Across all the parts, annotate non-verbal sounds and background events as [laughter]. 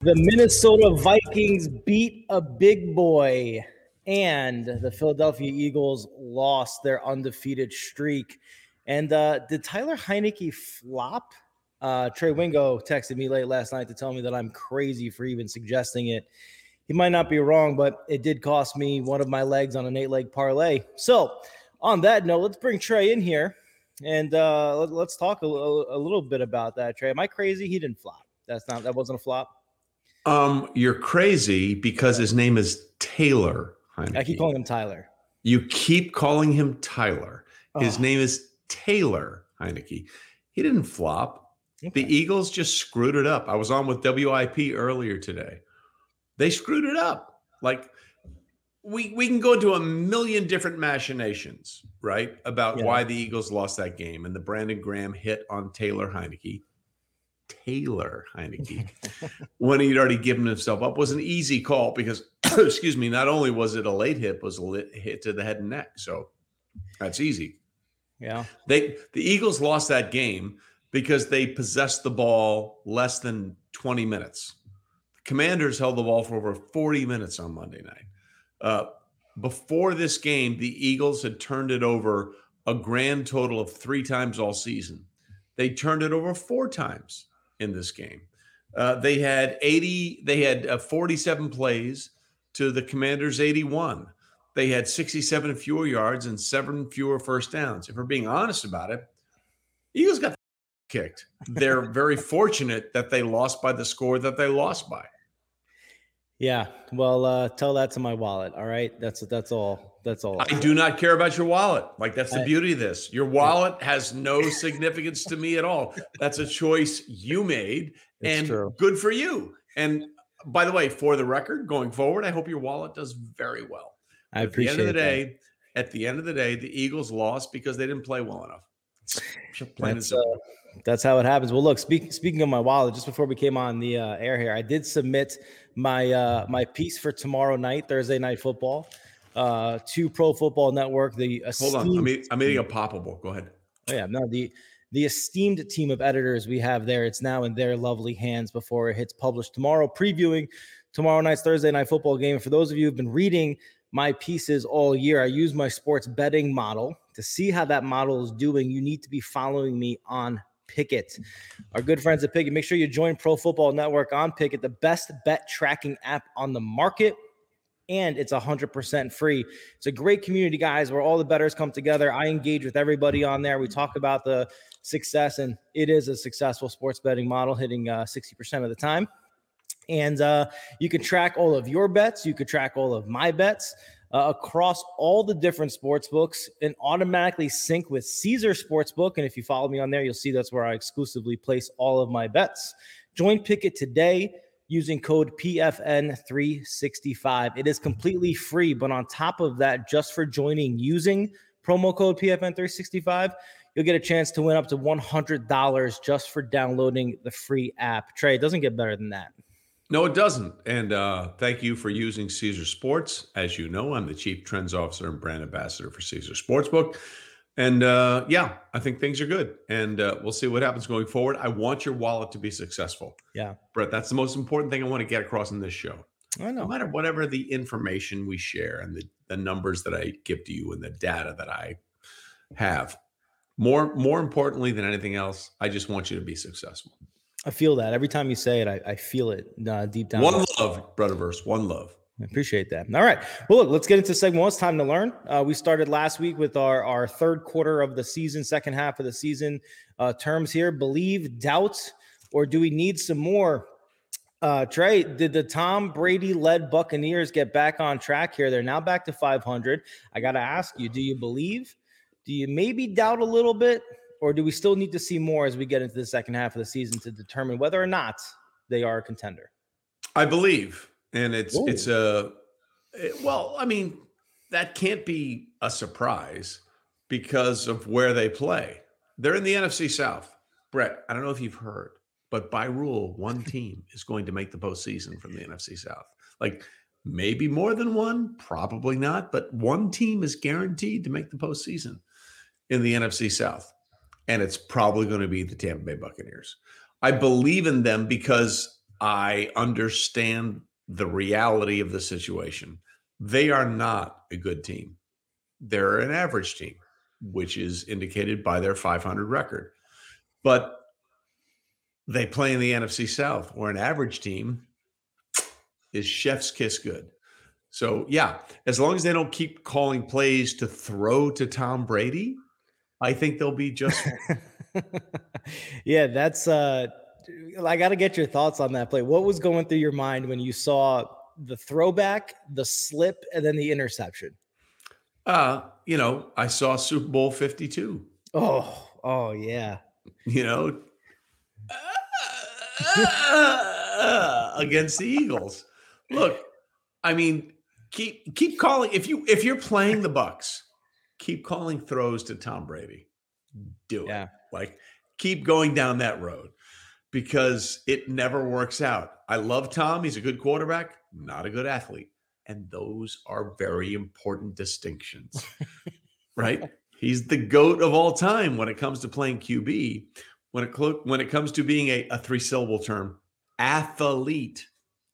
The Minnesota Vikings beat a big boy, and the Philadelphia Eagles lost their undefeated streak. And uh, did Tyler Heinicke flop? Uh, Trey Wingo texted me late last night to tell me that I'm crazy for even suggesting it. He might not be wrong, but it did cost me one of my legs on an eight leg parlay. So, on that note, let's bring Trey in here and uh, let, us talk a, a little bit about that. Trey, am I crazy? He didn't flop. That's not that wasn't a flop. Um, you're crazy because his name is Taylor. Heinicke. I keep calling him Tyler. You keep calling him Tyler. His oh. name is Taylor Heinicke. He didn't flop. Okay. The Eagles just screwed it up. I was on with WIP earlier today. They screwed it up. Like we we can go into a million different machinations, right? About yeah. why the Eagles lost that game and the Brandon Graham hit on Taylor Heinicke. Taylor Heinicke when he'd already given himself up was an easy call because, [clears throat] excuse me, not only was it a late hit, was a hit to the head and neck. So that's easy. Yeah. They the Eagles lost that game because they possessed the ball less than 20 minutes. The Commanders held the ball for over 40 minutes on Monday night. Uh, before this game, the Eagles had turned it over a grand total of three times all season. They turned it over four times in this game. Uh, they had 80, they had uh, 47 plays to the Commanders' 81. They had 67 fewer yards and seven fewer first downs. If we're being honest about it, Eagles got kicked. They're [laughs] very fortunate that they lost by the score that they lost by. Yeah, well, uh, tell that to my wallet. All right, that's that's all. That's all. I do not care about your wallet. Like that's the beauty of this. Your wallet has no significance to me at all. That's a choice you made, and true. good for you. And by the way, for the record, going forward, I hope your wallet does very well. I at appreciate. At the end of the day, that. at the end of the day, the Eagles lost because they didn't play well enough. That's, uh, that's how it happens. Well, look, speak, speaking of my wallet, just before we came on the uh, air here, I did submit my uh, my piece for tomorrow night, Thursday night football, uh, to Pro Football Network. The hold on, I'm, eat, I'm eating a poppable. Go ahead. Oh yeah, no the the esteemed team of editors we have there. It's now in their lovely hands before it hits published tomorrow. Previewing tomorrow night's Thursday night football game. For those of you who've been reading my pieces all year, I use my sports betting model to see how that model is doing. You need to be following me on Pikkit. Our good friends at Pikkit. Make sure you join Pro Football Network on Pikkit, the best bet tracking app on the market. And it's 100% free. It's a great community, guys, where all the betters come together. I engage with everybody on there. We talk about the success, and it is a successful sports betting model, hitting uh, 60% of the time. And uh, you can track all of your bets. You could track all of my bets uh, across all the different sports books and automatically sync with Caesar Sportsbook. And if you follow me on there, you'll see that's where I exclusively place all of my bets. Join Pikkit today using code PFN365. It is completely free, but on top of that, just for joining using promo code PFN365, you'll get a chance to win up to $100 just for downloading the free app. Trey, it doesn't get better than that. No, it doesn't. And uh, thank you for using Caesar Sports. As you know, I'm the Chief Trends Officer and Brand Ambassador for Caesar Sportsbook. And uh, yeah, I think things are good. And uh, we'll see what happens going forward. I want your wallet to be successful. Yeah. Brett, that's the most important thing I want to get across in this show. I know. No matter whatever the information we share and the, the numbers that I give to you and the data that I have, more more importantly than anything else, I just want you to be successful. I feel that every time you say it, I, I feel it uh, deep down. One love, Brotherverse. One love. I appreciate that. All right. Well, look, let's get into segment one. It's time to learn. Uh, we started last week with our, our third quarter of the season, second half of the season uh, terms here. Believe, doubt, or do we need some more? Uh, Trey, did the Tom Brady led Buccaneers get back on track here? They're now back to 500. I got to ask you, do you believe? Do you maybe doubt a little bit? or do we still need to see more as we get into the second half of the season to determine whether or not they are a contender? I believe, and it's Ooh. it's a it, well, I mean that can't be a surprise because of where they play. They're in the NFC South. Brett, I don't know if you've heard, but by rule, one [laughs] team is going to make the postseason from the NFC South. Like maybe more than one, probably not, but one team is guaranteed to make the postseason in the NFC South and it's probably going to be the Tampa Bay Buccaneers. I believe in them because I understand the reality of the situation. They are not a good team. They're an average team, which is indicated by their 500 record. But they play in the NFC South, where an average team is chef's kiss good. So, yeah, as long as they don't keep calling plays to throw to Tom Brady, I think they'll be just [laughs] yeah, that's uh I got to get your thoughts on that play. What was going through your mind when you saw the throwback, the slip, and then the interception? Uh, you know, I saw Super Bowl 52. Oh, oh yeah. You know, [laughs] against the Eagles. Look, I mean, keep keep calling if you if you're playing the Bucks, keep calling throws to Tom Brady. Do it. Yeah. Like keep going down that road because it never works out. I love Tom. He's a good quarterback, not a good athlete. And those are very important distinctions, [laughs] right? He's the GOAT of all time when it comes to playing QB. When it, when it comes to being a, a three syllable term, athlete,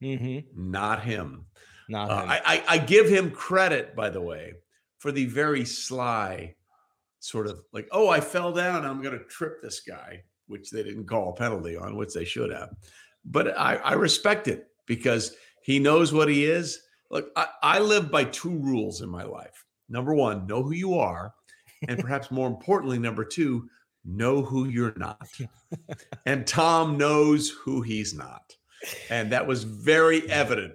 mm-hmm. not him. Not uh, him. I, I, I give him credit, by the way, for the very sly sort of like, oh, I fell down. I'm going to trip this guy which they didn't call a penalty on, which they should have. But I, I respect it because he knows what he is. Look, I, I live by two rules in my life. Number one, know who you are. And [laughs] perhaps more importantly, number two, know who you're not. [laughs] and Tom knows who he's not. And that was very evident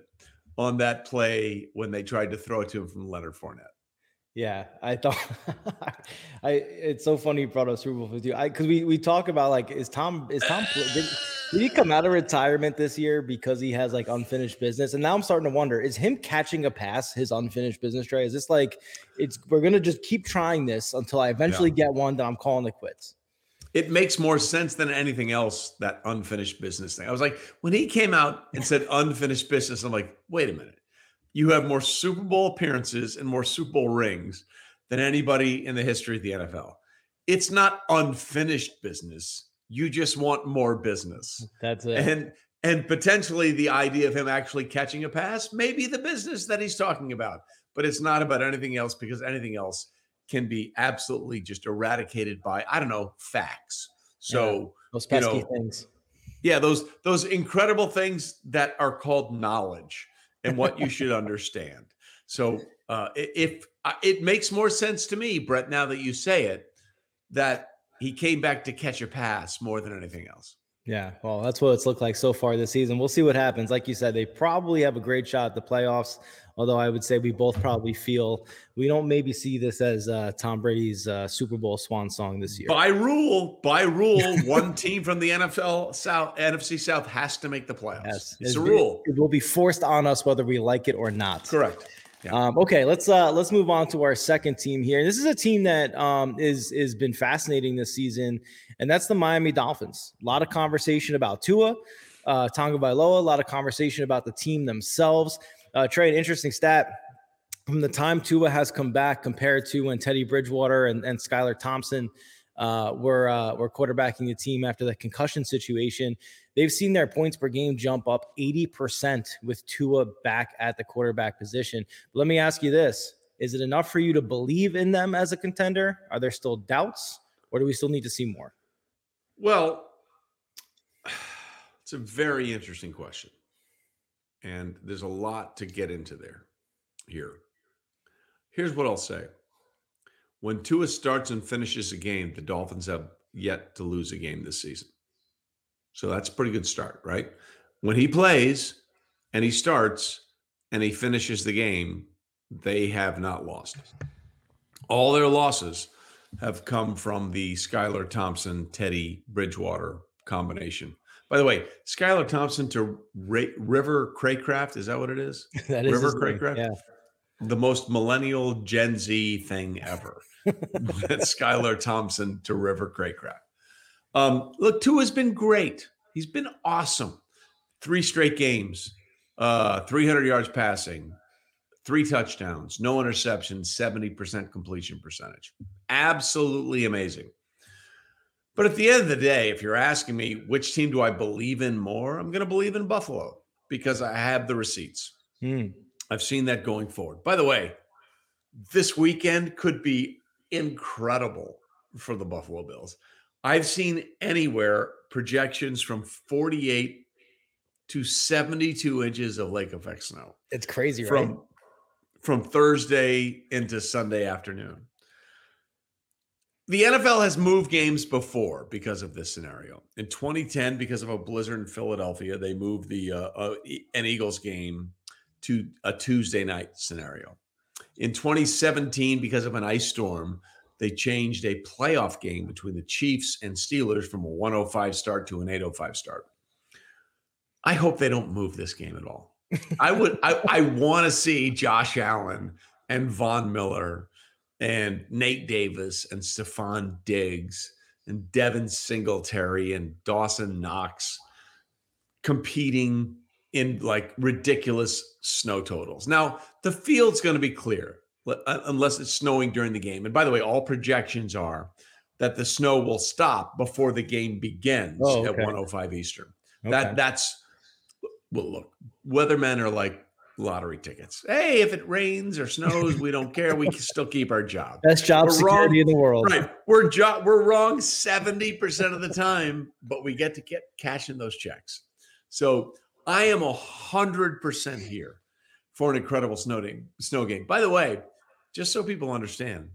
on that play when they tried to throw it to him from Leonard Fournette. Yeah, I thought [laughs] I. It's so funny you brought up Super Bowl Fifty. I because we we talk about like is Tom is Tom did, did, he come out of retirement this year because he has like unfinished business? And now I'm starting to wonder: is him catching a pass his unfinished business? Trey, is this like it's we're gonna just keep trying this until I eventually yeah. get one that I'm calling it quits? It makes more sense than anything else that unfinished business thing. I was like, when he came out and said unfinished business, I'm like, wait a minute you have more Super Bowl appearances and more Super Bowl rings than anybody in the history of the NFL. It's not unfinished business. You just want more business. That's it. And and potentially the idea of him actually catching a pass may be the business that he's talking about, but it's not about anything else because anything else can be absolutely just eradicated by I don't know facts. So yeah, those pesky you know, things. Yeah, those those incredible things that are called knowledge and what you should understand. So uh, if uh, it makes more sense to me, Brett, now that you say it, that he came back to catch a pass more than anything else. Yeah, well, that's what it's looked like so far this season. We'll see what happens. Like you said, they probably have a great shot at the playoffs. Although I would say we both probably feel we don't maybe see this as uh, Tom Brady's uh, Super Bowl swan song this year. By rule, by rule, [laughs] one team from the NFL South, NFC South has to make the playoffs. Yes. It's, it's a rule. It will be forced on us whether we like it or not. Correct. Yeah. Um, okay, let's uh, let's move on to our second team here. This is a team that um, is is been fascinating this season, and that's the Miami Dolphins. A lot of conversation about Tua, uh, Tagovailoa. A lot of conversation about the team themselves. Uh, Trey, an interesting stat from the time Tua has come back compared to when Teddy Bridgewater and, and Skylar Thompson uh, were uh, were quarterbacking the team after the concussion situation. They've seen their points per game jump up 80% with Tua back at the quarterback position. But let me ask you this Is it enough for you to believe in them as a contender? Are there still doubts, or do we still need to see more? Well, [sighs] it's a very interesting question. And there's a lot to get into there here. Here's what I'll say. When Tua starts and finishes a game, the Dolphins have yet to lose a game this season. So that's a pretty good start, right? When he plays and he starts and he finishes the game, they have not lost. All their losses have come from the Skylar Thompson, Teddy Bridgewater combination. By the way, Skylar Thompson to River Cracraft, is that what it is? [laughs] that is River Cracraft? Yeah. The most millennial Gen Z thing ever. [laughs] Skylar Thompson to River Cracraft. Um, look, Tua's been great. He's been awesome. Three straight games, uh, 300 yards passing, three touchdowns, no interceptions, 70% completion percentage. Absolutely amazing. But at the end of the day, if you're asking me which team do I believe in more, I'm going to believe in Buffalo because I have the receipts. Hmm. I've seen that going forward. By the way, this weekend could be incredible for the Buffalo Bills. I've seen anywhere projections from 48 to 72 inches of lake effect snow It's crazy, right? from from Thursday into Sunday afternoon. The NFL has moved games before because of this scenario. In 2010, because of a blizzard in Philadelphia, they moved the uh, uh, an Eagles game to a Tuesday night scenario. In 2017, because of an ice storm, they changed a playoff game between the Chiefs and Steelers from a 105 start to an 805 start. I hope they don't move this game at all. I would I, I want to see Josh Allen and Von Miller and Gabe Davis and Stefon Diggs and Devin Singletary and Dawson Knox competing in like ridiculous snow totals. Now, the field's going to be clear uh, unless it's snowing during the game. And by the way, all projections are that the snow will stop before the game begins Oh, at okay. 105 Eastern. Okay. That that's well look, weathermen are like lottery tickets. Hey, if it rains or snows, we don't care. We can still keep our job. Best job We're security wrong. in the world. Right. We're jo- we're wrong 70% of the time, but we get to get cash in those checks. So I am a hundred percent here for an incredible snow game, snow game. By the way, just so people understand,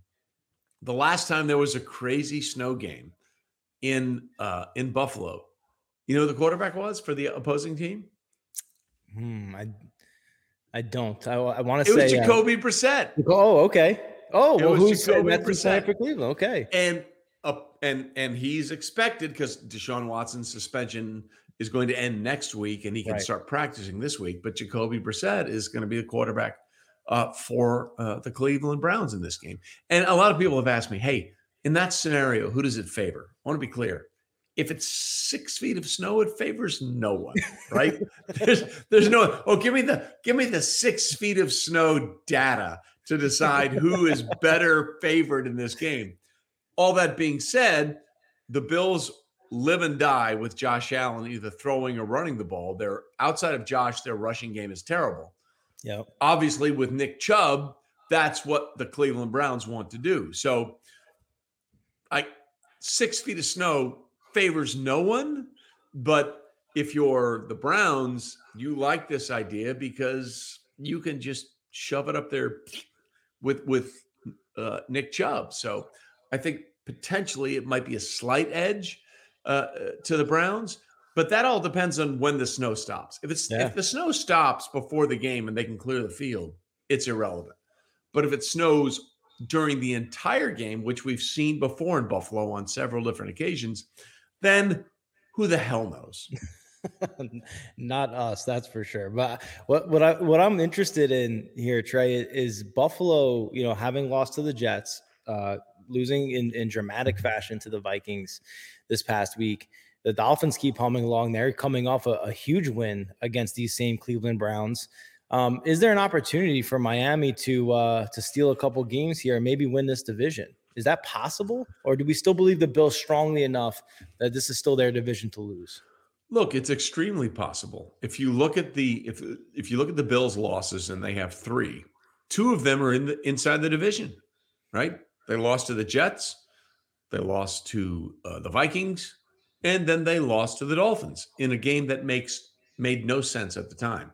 the last time there was a crazy snow game in uh in Buffalo, you know who the quarterback was for the opposing team? Hmm, I, I don't. I, I want to say It was uh, Jacoby Brissett. oh, okay. Oh, It well, who's Jacoby that's who's playing Brissett. for Cleveland? Okay. and up and and he's expected because Deshaun Watson's suspension is going to end next week, and he can Right. start practicing this week. But Jacoby Brissett is going to be the quarterback uh, for uh, the Cleveland Browns in this game. And a lot of people have asked me, "Hey, in that scenario, who does it favor?" I want to be clear. If it's six feet of snow, it favors no one, right? [laughs] there's there's no oh give me the give me the six feet of snow data to decide who is better favored in this game. All that being said, the Bills live and die with Josh Allen either throwing or running the ball. They're outside of Josh, their rushing game is terrible. Yeah. Obviously, with Nick Chubb, that's what the Cleveland Browns want to do. So, I six feet of snow favors no one, but if you're the Browns, you like this idea because you can just shove it up there with with uh, Nick Chubb. So I think potentially it might be a slight edge uh, to the Browns, but that all depends on when the snow stops. If it's Yeah. if the snow stops before the game and they can clear the field, it's irrelevant. But if it snows during the entire game, which we've seen before in Buffalo on several different occasions, then who the hell knows? [laughs] Not us, that's for sure. But what what I what I'm interested in here, Trey, is Buffalo. You know, having lost to the Jets, uh, losing in in dramatic fashion to the Vikings this past week. The Dolphins keep humming along. They're coming off a, a huge win against these same Cleveland Browns. Um, is there an opportunity for Miami to uh, to steal a couple games here and maybe win this division? Is that possible, or do we still believe the Bills strongly enough that this is still their division to lose? Look, it's extremely possible. If you look at the if if you look at the Bills' losses, and they have three, two of them are in the inside the division, right? They lost to the Jets, they lost to uh, the Vikings, and then they lost to the Dolphins in a game that makes made no sense at the time.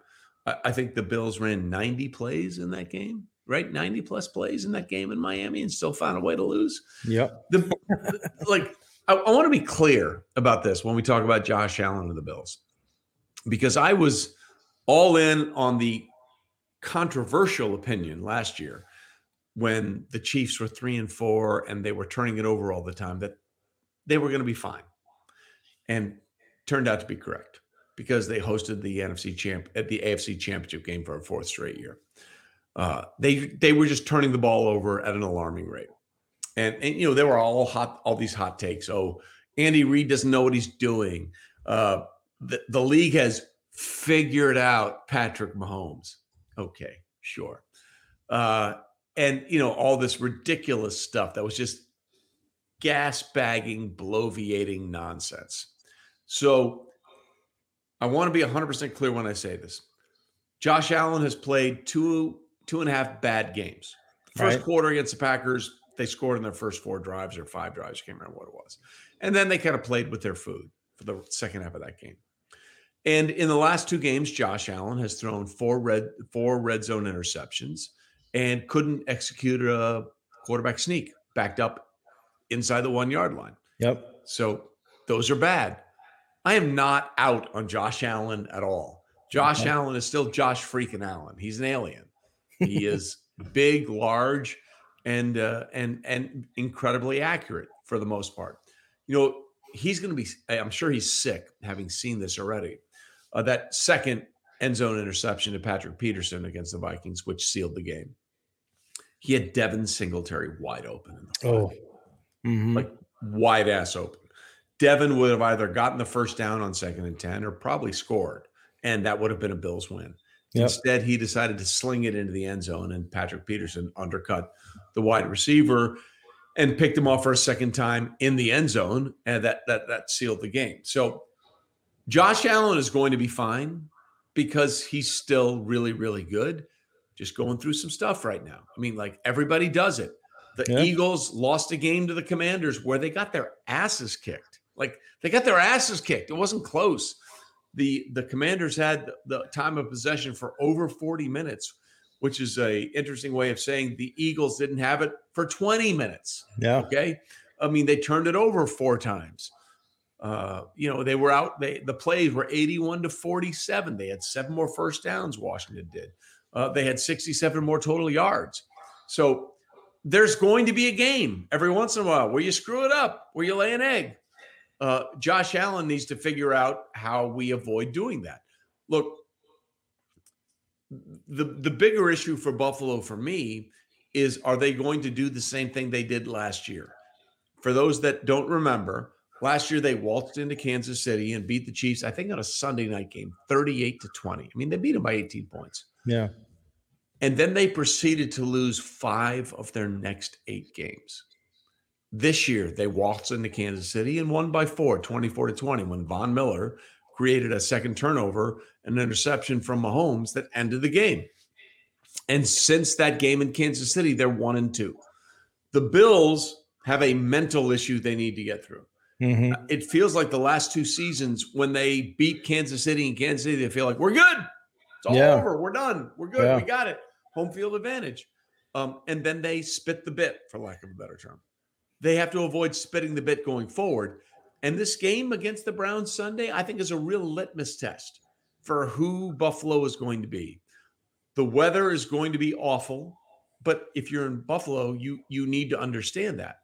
I, I think the Bills ran 90 plays in that game, right? 90 plus plays in that game in Miami, and still found a way to lose Yep. the [laughs] like I, I want to be clear about this when we talk about Josh Allen and the Bills, because I was all in on the controversial opinion last year when the Chiefs were three and four and they were turning it over all the time that they were going to be fine, and turned out to be correct because they hosted the NFC champ at the AFC Championship game for a fourth straight year. Uh, they they were just turning the ball over at an alarming rate. And and you know there were all hot all these hot takes. Oh andy reid doesn't know what he's doing. Uh the, the league has figured out patrick mahomes. Okay sure. Uh and you know all this ridiculous stuff that was just gas bagging, bloviating nonsense. So I want to be 100% clear when I say this. Josh Allen has played two two and a half bad games. First right. quarter against the Packers, they scored in their first four drives or five drives. I can't remember what it was. And then they kind of played with their food for the second half of that game. And in the last two games, Josh Allen has thrown four red four red zone interceptions and couldn't execute a quarterback sneak, backed up inside the one yard line. Yep. So those are bad. I am not out on Josh Allen at all. Josh okay. Allen is still Josh freaking Allen. He's an alien. He [laughs] is big, large, and uh, and and incredibly accurate for the most part. You know, he's going to be. I'm sure he's sick, having seen this already. Uh, that second end zone interception to Patrick Peterson against the Vikings, which sealed the game. He had Devin Singletary wide open in the. Oh, mm-hmm. like wide ass open. Devin would have either gotten the first down on second and 10 or probably scored, and that would have been a Bills win. Yep. Instead, he decided to sling it into the end zone, and Patrick Peterson undercut the wide receiver and picked him off for a second time in the end zone, and that that that sealed the game. So Josh Allen is going to be fine because he's still really, really good. Just going through some stuff right now. I mean, like everybody does it. The yeah. Eagles lost a game to the Commanders where they got their asses kicked. Like they got their asses kicked. It wasn't close. The the Commanders had the time of possession for over 40 minutes, which is a interesting way of saying the Eagles didn't have it for 20 minutes. Yeah. Okay. I mean, they turned it over four times. Uh, you know, they were out. They the plays were 81 to 47. They had seven more first downs. Washington did. Uh, they had 67 more total yards. So there's going to be a game every once in a while where you screw it up, where you lay an egg. Uh, Josh Allen needs to figure out how we avoid doing that. Look, the the bigger issue for Buffalo for me is are they going to do the same thing they did last year? For those that don't remember, last year they waltzed into Kansas City and beat the Chiefs, I think on a Sunday night game, 38 to 20. I mean, they beat them by 18 points. Yeah. And then they proceeded to lose five of their next eight games. This year, they waltzed into Kansas City and won by four, 24 to 20, when Von Miller created a second turnover, an interception from Mahomes that ended the game. And since that game in Kansas City, they're one and two. The Bills have a mental issue they need to get through. Mm-hmm. It feels like the last two seasons when they beat Kansas City and Kansas City, they feel like we're good. It's all yeah. over. We're done. We're good. Yeah. We got it. Home field advantage. Um, and then they spit the bit, for lack of a better term. They have to avoid spitting the bit going forward. And this game against the Browns Sunday, I think, is a real litmus test for who Buffalo is going to be. The weather is going to be awful, but if you're in Buffalo, you you need to understand that.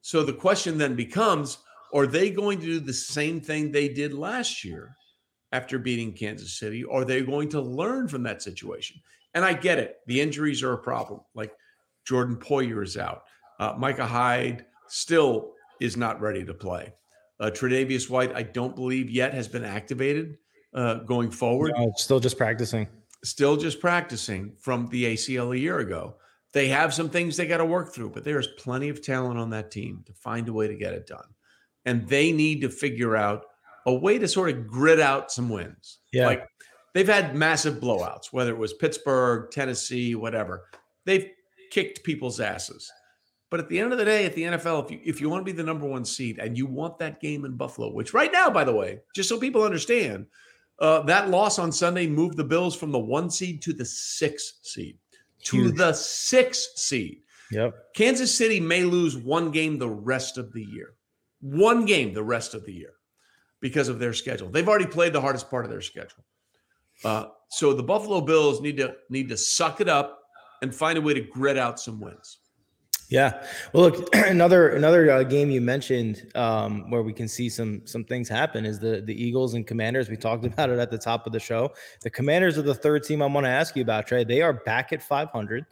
So the question then becomes: Are they going to do the same thing they did last year after beating Kansas City? Are they going to learn from that situation? And I get it; the injuries are a problem. Like Jordan Poyer is out, uh, Micah Hyde still is not ready to play. Uh, Tre'Davious White, I don't believe yet has been activated uh, going forward. No, still just practicing. Still just practicing from the ACL a year ago. They have some things they got to work through, but there's plenty of talent on that team to find a way to get it done. And they need to figure out a way to sort of grit out some wins. Yeah. Like they've had massive blowouts, whether it was Pittsburgh, Tennessee, whatever. They've kicked people's asses. But at the end of the day, at the NFL, if you if you want to be the number one seed and you want that game in Buffalo, which right now, by the way, just so people understand, uh, that loss on Sunday moved the Bills from the one seed to the six seed. To the six seed. Yep. Kansas City may lose one game the rest of the year. One game the rest of the year because of their schedule. They've already played the hardest part of their schedule. Uh, so the Buffalo Bills need to need to suck it up and find a way to grit out some wins. Yeah. Well, look, [clears throat] another another uh, game you mentioned um, where we can see some some things happen is the the Eagles and Commanders. We talked [laughs] about it at the top of the show. The Commanders are the third team I want to ask you about, Trey. They are back at 500.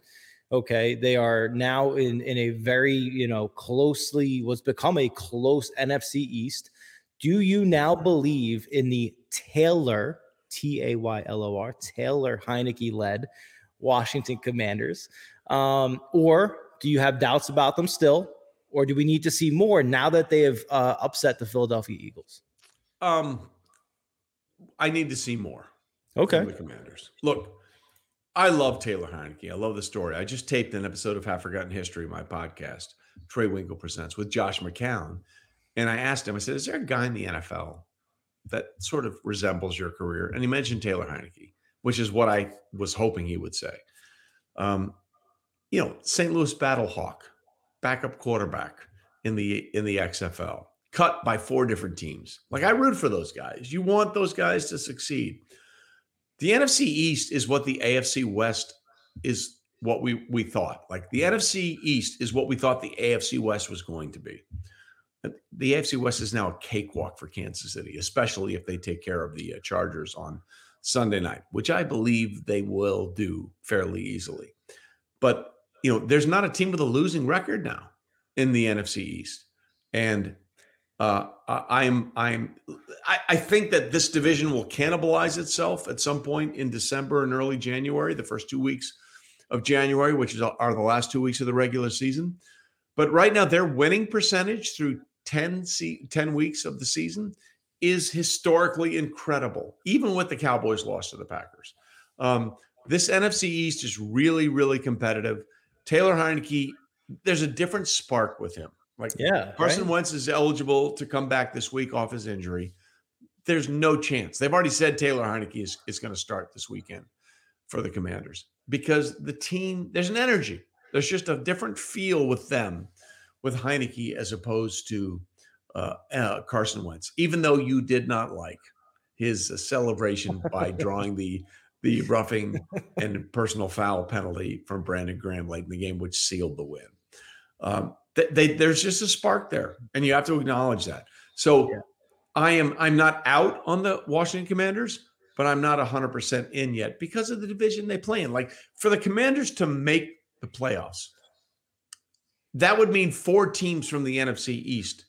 Okay, they are now in in a very you know closely what's become a close NFC East. Do you now believe in the Taylor T A Y L O R Taylor Heinicke led Washington Commanders, um, or do you have doubts about them still? or do we need to see more now that they have uh, upset the Philadelphia Eagles? Um, I need to see more. Okay. the Commanders. Look, I love Taylor Heinicke. I love the story. I just taped an episode of Half Forgotten History, my podcast, Trey Wingo Presents, with Josh McCown. And I asked him, I said, Is there a guy in the NFL that sort of resembles your career? And he mentioned Taylor Heinicke, which is what I was hoping he would say. Um, you know, St. Louis Battlehawk, backup quarterback in the in the XFL, cut by four different teams. Like I root for those guys. You want those guys to succeed. The NFC East is what the AFC West is what we we thought. Like the NFC East is what we thought the AFC West was going to be. The AFC West is now a cakewalk for Kansas City, especially if they take care of the uh, Chargers on Sunday night, which I believe they will do fairly easily. But you know, there's not a team with a losing record now in the NFC East, and uh, I'm I'm I, I, think that this division will cannibalize itself at some point in December and early January, the first two weeks of January, which is are the last two weeks of the regular season. But right now, their winning percentage through 10, 10 weeks of the season is historically incredible, even with the Cowboys loss to the Packers. Um, this NFC East is really, really competitive. Taylor Heinicke, there's a different spark with him. Like yeah, Carson right? Wentz is eligible to come back this week off his injury. There's no chance. They've already said Taylor Heinicke is, is going to start this weekend for the Commanders because the team, there's an energy. There's just a different feel with them, with Heinicke as opposed to uh, uh, Carson Wentz. Even though you did not like his uh, celebration by [laughs] drawing the the [laughs] roughing and personal foul penalty from Brandon Graham late in the game, which sealed the win. Um, they, they, there's just a spark there, and you have to acknowledge that. So yeah. I am I'm not out on the Washington Commanders, but I'm not 100% in yet because of the division they play in. Like for the Commanders to make the playoffs, that would mean four teams from the NFC East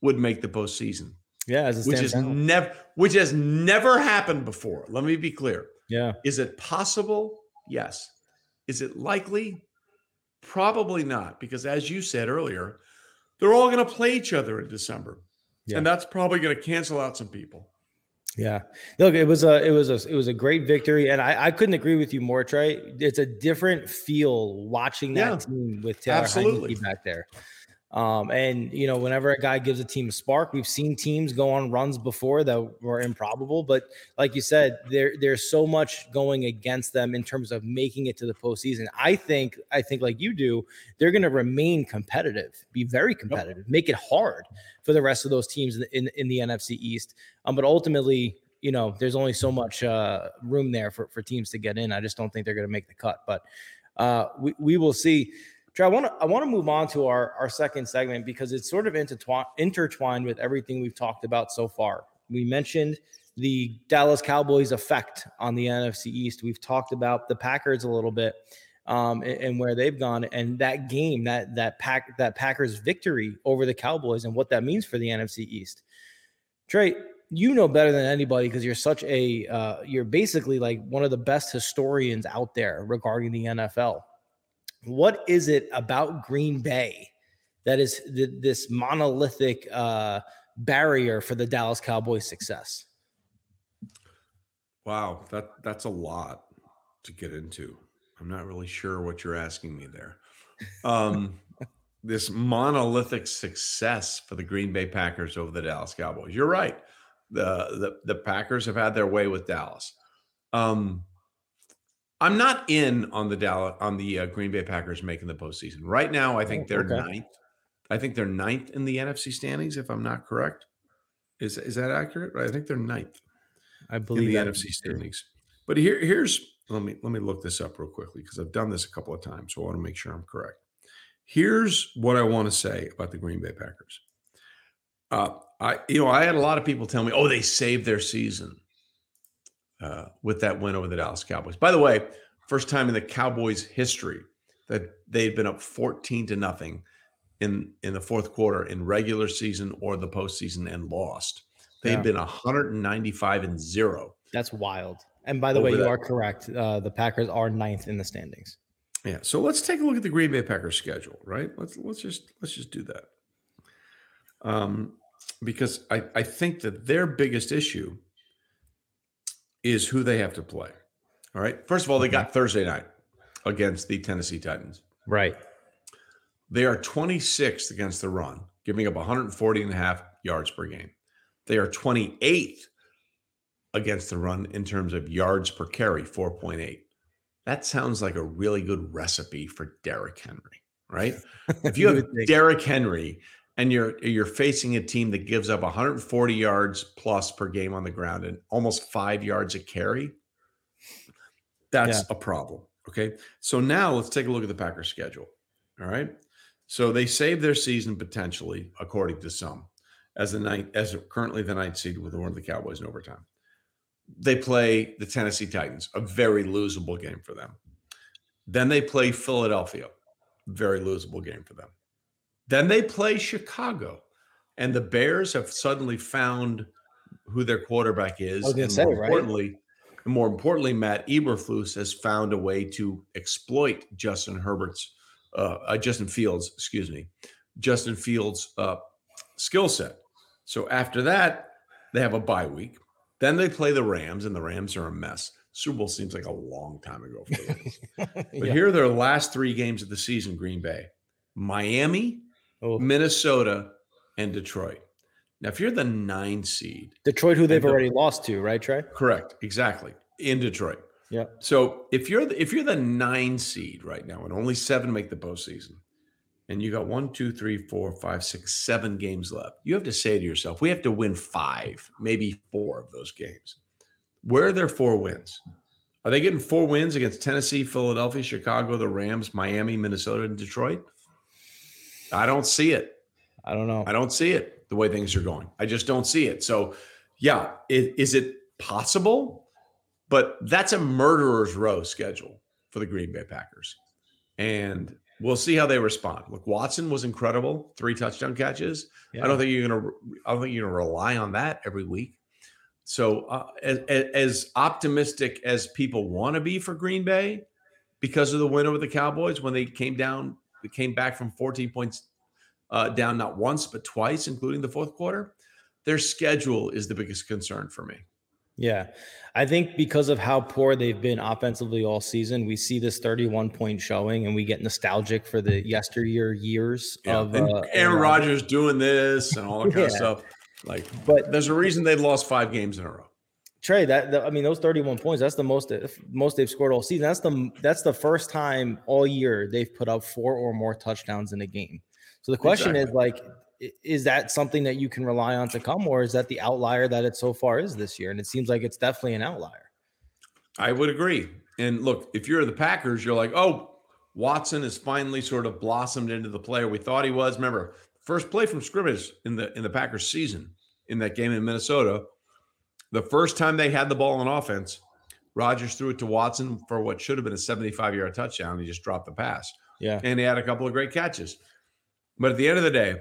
would make the postseason. Yeah, which is never which has never happened before. Let me be clear. Yeah. Is it possible? Yes. Is it likely? Probably not, because as you said earlier, they're all going to play each other in December, yeah. and that's probably going to cancel out some people. Yeah, look, it was a it was a it was a great victory, and I, I couldn't agree with you more, Trey. It's a different feel watching that yeah, team with Taylor absolutely. Back there. Um, and you know, whenever a guy gives a team a spark, we've seen teams go on runs before that were improbable. But like you said, there there's so much going against them in terms of making it to the postseason. I think, I think, like you do, they're going to remain competitive, be very competitive, make it hard for the rest of those teams in in, in the NFC East. Um, but ultimately, you know, there's only so much uh, room there for for teams to get in. I just don't think they're going to make the cut. But uh, we we will see. Trey, I want to I want to move on to our our second segment because it's sort of intertwined intertwined with everything we've talked about so far. We mentioned the Dallas Cowboys effect on the NFC East. We've talked about the Packers a little bit um, and, and, where they've gone, and that game, that that pack that Packers victory over the Cowboys, and what that means for the NFC East. Trey, you know better than anybody because you're such a uh, you're basically like one of the best historians out there regarding the NFL what is it about Green Bay that is th- this monolithic uh, barrier for the Dallas Cowboys' success? Wow, that that's a lot to get into. I'm not really sure what you're asking me there. Um, [laughs] this monolithic success for the Green Bay Packers over the Dallas Cowboys. You're right. The the, the Packers have had their way with Dallas. Um, I'm not in on the Dallas on the uh, Green Bay Packers making the postseason right now. I think oh, they're okay. ninth. I think they're ninth in the NFC standings, if I'm not correct. Is is that accurate? I think they're ninth. I believe in the NFC standings. But here, here's let me let me look this up real quickly because I've done this a couple of times, so I want to make sure I'm correct. Here's what I want to say about the Green Bay Packers. Uh, I you know I had a lot of people tell me, oh, they saved their season uh, with that win over the Dallas Cowboys. By the way, first time in the Cowboys' history that they'd been up 14 to nothing in in the fourth quarter in regular season or the postseason and lost. They've yeah. been 195 and zero. That's wild. And by the way, you that. are correct. Uh, the Packers are ninth in the standings. Yeah. So let's take a look at the Green Bay Packers schedule, right? Let's let's just let's just do that. Um, because I, I think that their biggest issue is who they have to play. All right. First of all, they got Thursday night against the Tennessee Titans. Right. They are 26th against the run, giving up 140 and a half yards per game. They are 28th against the run in terms of yards per carry, 4.8. That sounds like a really good recipe for Derrick Henry, right? [laughs] If you have Derrick Henry and you're you're facing a team that gives up 140 yards plus per game on the ground and almost five yards a carry, that's yeah. a problem. Okay. So now let's take a look at the Packers schedule. All right. So they saved their season potentially, according to some, as the ninth, as currently the ninth seed with one of the Cowboys in overtime. They play the Tennessee Titans, a very losable game for them. Then they play Philadelphia, very losable game for them. Then they play Chicago, and the Bears have suddenly found who their quarterback is. and say, more importantly, right? and more importantly, Matt Eberflus has found a way to exploit Justin Herbert's, uh, uh, Justin Fields, excuse me, Justin Fields' uh, skill set. So after that, they have a bye week. Then they play the Rams, and the Rams are a mess. Super Bowl seems like a long time ago for them. [laughs] but yeah. here are their last three games of the season Green Bay, Miami, oh. Minnesota, and Detroit. Now, if you're the nine seed, Detroit, who they've already lost to, right, Trey? Correct, exactly in Detroit. Yeah. So if you're the, if you're the nine seed right now, and only seven make the postseason, and you got one, two, three, four, five, six, seven games left, you have to say to yourself, we have to win five, maybe four of those games. Where are their four wins? Are they getting four wins against Tennessee, Philadelphia, Chicago, the Rams, Miami, Minnesota, and Detroit? I don't see it. I don't know. I don't see it the way things are going. I just don't see it. So, yeah, it, is it possible? But that's a murderer's row schedule for the Green Bay Packers. And we'll see how they respond. Look, Watson was incredible, three touchdown catches. Yeah. I don't think you're gonna. I don't think you're gonna rely on that every week. So, uh, as, as optimistic as people want to be for Green Bay, because of the win over the Cowboys when they came down, they came back from 14 points uh, down not once but twice, including the fourth quarter. Their schedule is the biggest concern for me. Yeah. I think because of how poor they've been offensively all season, we see this 31 point showing and we get nostalgic for the yesteryear years yeah. of and uh, Aaron Rodgers doing this and all that kind yeah. of stuff. Like, but there's a reason they've lost five games in a row. Trey, that the, I mean, those 31 points, that's the most most they've scored all season. That's the that's the first time all year they've put up four or more touchdowns in a game. So the question exactly. is like, is that something that you can rely on to come, or is that the outlier that it so far is this year? And it seems like it's definitely an outlier. I would agree. And look, if you're the Packers, you're like, oh, Watson has finally sort of blossomed into the player we thought he was. Remember, first play from scrimmage in the in the Packers season in that game in Minnesota, the first time they had the ball on offense, Rodgers threw it to Watson for what should have been a 75 yard touchdown. He just dropped the pass. Yeah. And he had a couple of great catches. But at the end of the day,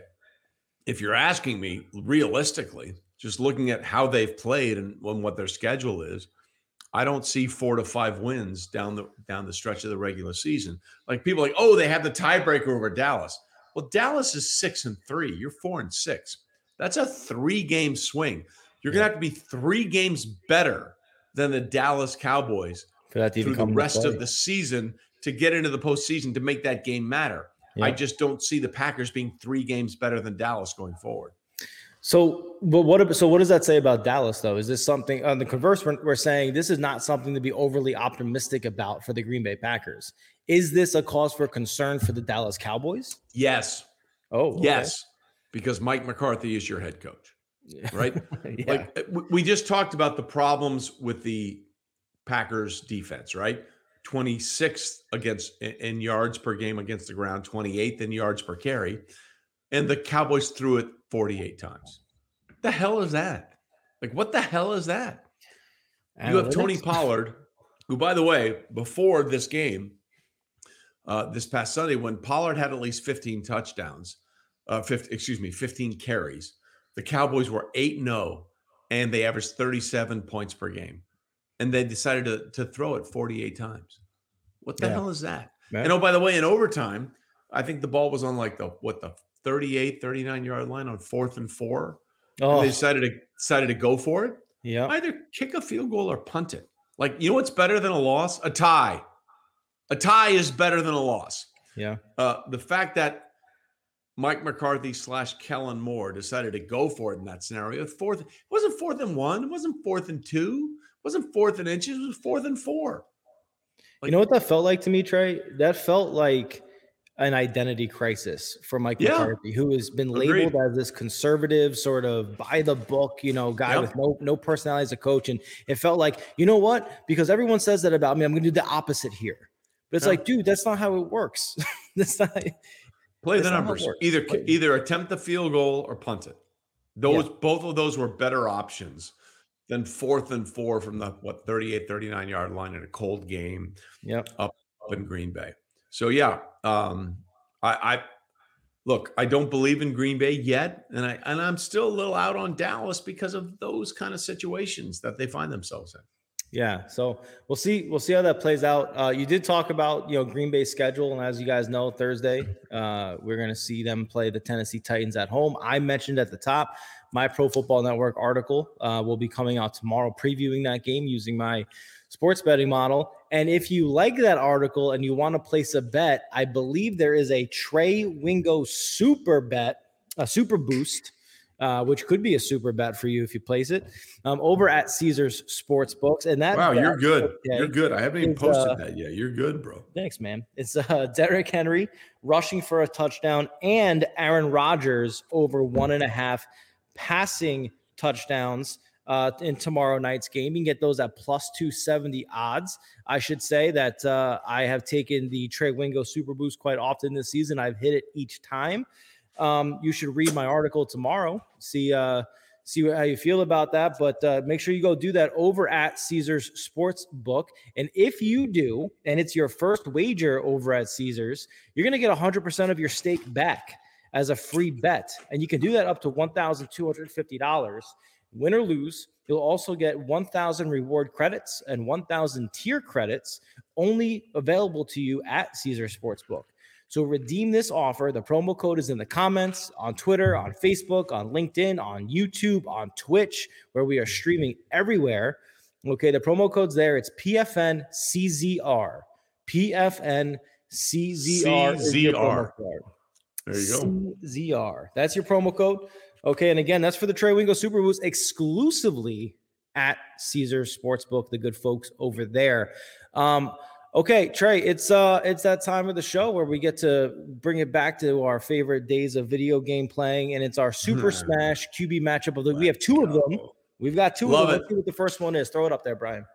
if you're asking me realistically, just looking at how they've played and, what their schedule is, I don't see four to five wins down the down the stretch of the regular season. Like people like, oh, they have the tiebreaker over Dallas. Well, Dallas is six and three. You're four and six. That's a three game swing. You're gonna have to be three games better than the Dallas Cowboys for that to through the rest of the season to get into the postseason to make that game matter. Yeah. I just don't see the Packers being three games better than Dallas going forward. So, but what? So, what does that say about Dallas, though? Is this something on the converse? We're, we're saying this is not something to be overly optimistic about for the Green Bay Packers. Is this a cause for concern for the Dallas Cowboys? Yes. Oh, okay. yes, because Mike McCarthy is your head coach, [laughs] right? yeah. Like uh, we just talked about the problems with the Packers defense, right? 26th against in yards per game against the ground, 28th in yards per carry, and the Cowboys threw it 48 times. The hell is that? Like, what the hell is that? Analytics. You have Tony [laughs] Pollard, who, by the way, before this game, uh, this past Sunday, when Pollard had at least 15 touchdowns, uh, 50, excuse me, 15 carries, the Cowboys were 8 0 and they averaged 37 points per game and they decided to, to throw it 48 times. What the yeah. hell is that? Man. And oh, by the way, in overtime, I think the ball was on like the what the 38, 39 yard line on fourth and four. Oh. And they decided to decided to go for it. Yeah. Either kick a field goal or punt it. Like, you know what's better than a loss? A tie. A tie is better than a loss. Yeah. Uh, the fact that Mike McCarthy slash Kellen Moore decided to go for it in that scenario. Fourth, it wasn't fourth and one. It wasn't fourth and two. It wasn't fourth and inches. It was fourth and four. Like, you know what that felt like to me, Trey? That felt like an identity crisis for Mike yeah. McCarthy, who has been labeled Agreed. as this conservative, sort of by the book, you know, guy yep. with no no personality as a coach. And it felt like, you know what? Because everyone says that about me, I'm going to do the opposite here. But it's like, dude, that's not how it works. [laughs] that's not play the numbers. Either play. either attempt the field goal or punt it. Those yeah. both of those were better options than fourth and four from the what 38, 39 yard line in a cold game. Yep. Up, up in Green Bay. So yeah, um, I, I look. I don't believe in Green Bay yet, and I and I'm still a little out on Dallas because of those kind of situations that they find themselves in. Yeah, so we'll see. We'll see how that plays out. Uh, you did talk about you know Green Bay's schedule, and as you guys know, Thursday uh, we're going to see them play the Tennessee Titans at home. I mentioned at the top my Pro Football Network article uh, will be coming out tomorrow, previewing that game using my sports betting model. And if you like that article and you want to place a bet, I believe there is a Trey Wingo super bet, a super boost, uh, which could be a super bet for you if you place it um, over at Caesars Sports Books. And that wow, you're good. You're good. I haven't even posted uh, that yet. You're good, bro. Thanks, man. It's uh, [laughs] Derrick Henry rushing for a touchdown and Aaron Rodgers over one and a half passing touchdowns uh, in tomorrow night's game. You can get those at plus 270 odds. I should say that uh, I have taken the Trey Wingo Super Boost quite often this season. I've hit it each time. Um, you should read my article tomorrow. See, uh, see how you feel about that. But uh, make sure you go do that over at Caesars Sports Book. And if you do, and it's your first wager over at Caesars, you're going to get 100% of your stake back as a free bet. And you can do that up to $1,250 win or lose, you'll also get 1,000 reward credits and 1,000 tier credits only available to you at Caesar Sportsbook. So redeem this offer. The promo code is in the comments on Twitter, on Facebook, on LinkedIn, on YouTube, on Twitch, where we are streaming everywhere. Okay, the promo code's there. It's PFN CZR. PFN CZR. CZR. There you go. CZR. That's your promo code. Okay, and again, that's for the Trey Wingo Super Boost exclusively at Caesar Sportsbook, the good folks over there. Um, okay, Trey, it's uh it's that time of the show where we get to bring it back to our favorite days of video game playing, and it's our Super Smash QB matchup of the we have two of them. We've got two Love of them. It. Let's see what the first one is. Throw it up there, Brian.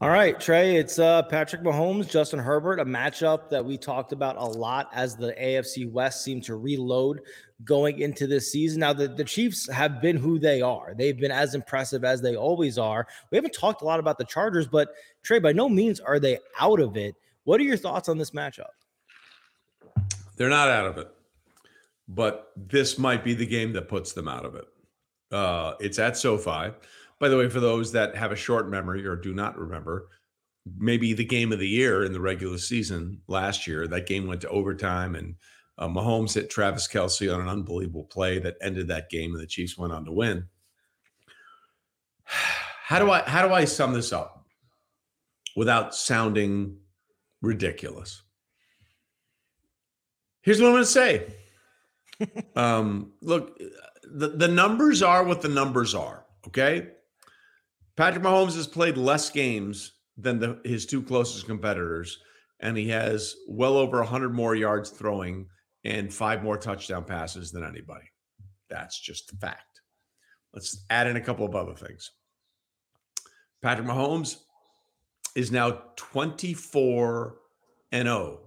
All right, Trey, it's uh, Patrick Mahomes, Justin Herbert, a matchup that we talked about a lot as the AFC West seemed to reload going into this season. Now, the, the Chiefs have been who they are. They've been as impressive as they always are. We haven't talked a lot about the Chargers, but Trey, by no means are they out of it. What are your thoughts on this matchup? They're not out of it, but this might be the game that puts them out of it. Uh, it's at SoFi. By the way, for those that have a short memory or do not remember, maybe the game of the year in the regular season last year, that game went to overtime and uh, Mahomes hit Travis Kelce on an unbelievable play that ended that game, and the Chiefs went on to win. [sighs] How do I how do I sum this up without sounding ridiculous? Here's what I'm going to say. [laughs] um, look, the, the numbers are what the numbers are. Okay, Patrick Mahomes has played less games than the, his two closest competitors, and he has well over 100 more yards throwing and five more touchdown passes than anybody. That's just the fact. Let's add in a couple of other things. Patrick Mahomes is now 24 and 0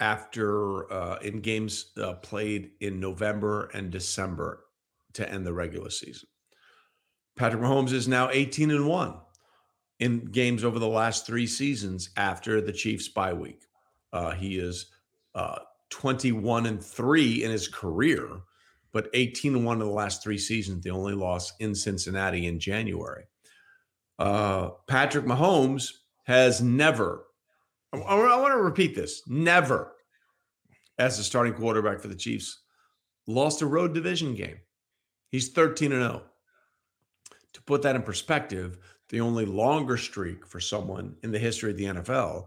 after uh, in games uh, played in November and December to end the regular season. Patrick Mahomes is now 18 and 1 in games over the last three seasons after the Chiefs bye week. Uh, he is uh, 21 and 3 in his career, but 18 and 1 in the last three seasons, the only loss in Cincinnati in January. Uh, Patrick Mahomes has never, I, I want to repeat this, never, as a starting quarterback for the Chiefs, lost a road division game. He's 13 and 0. To put that in perspective, the only longer streak for someone in the history of the NFL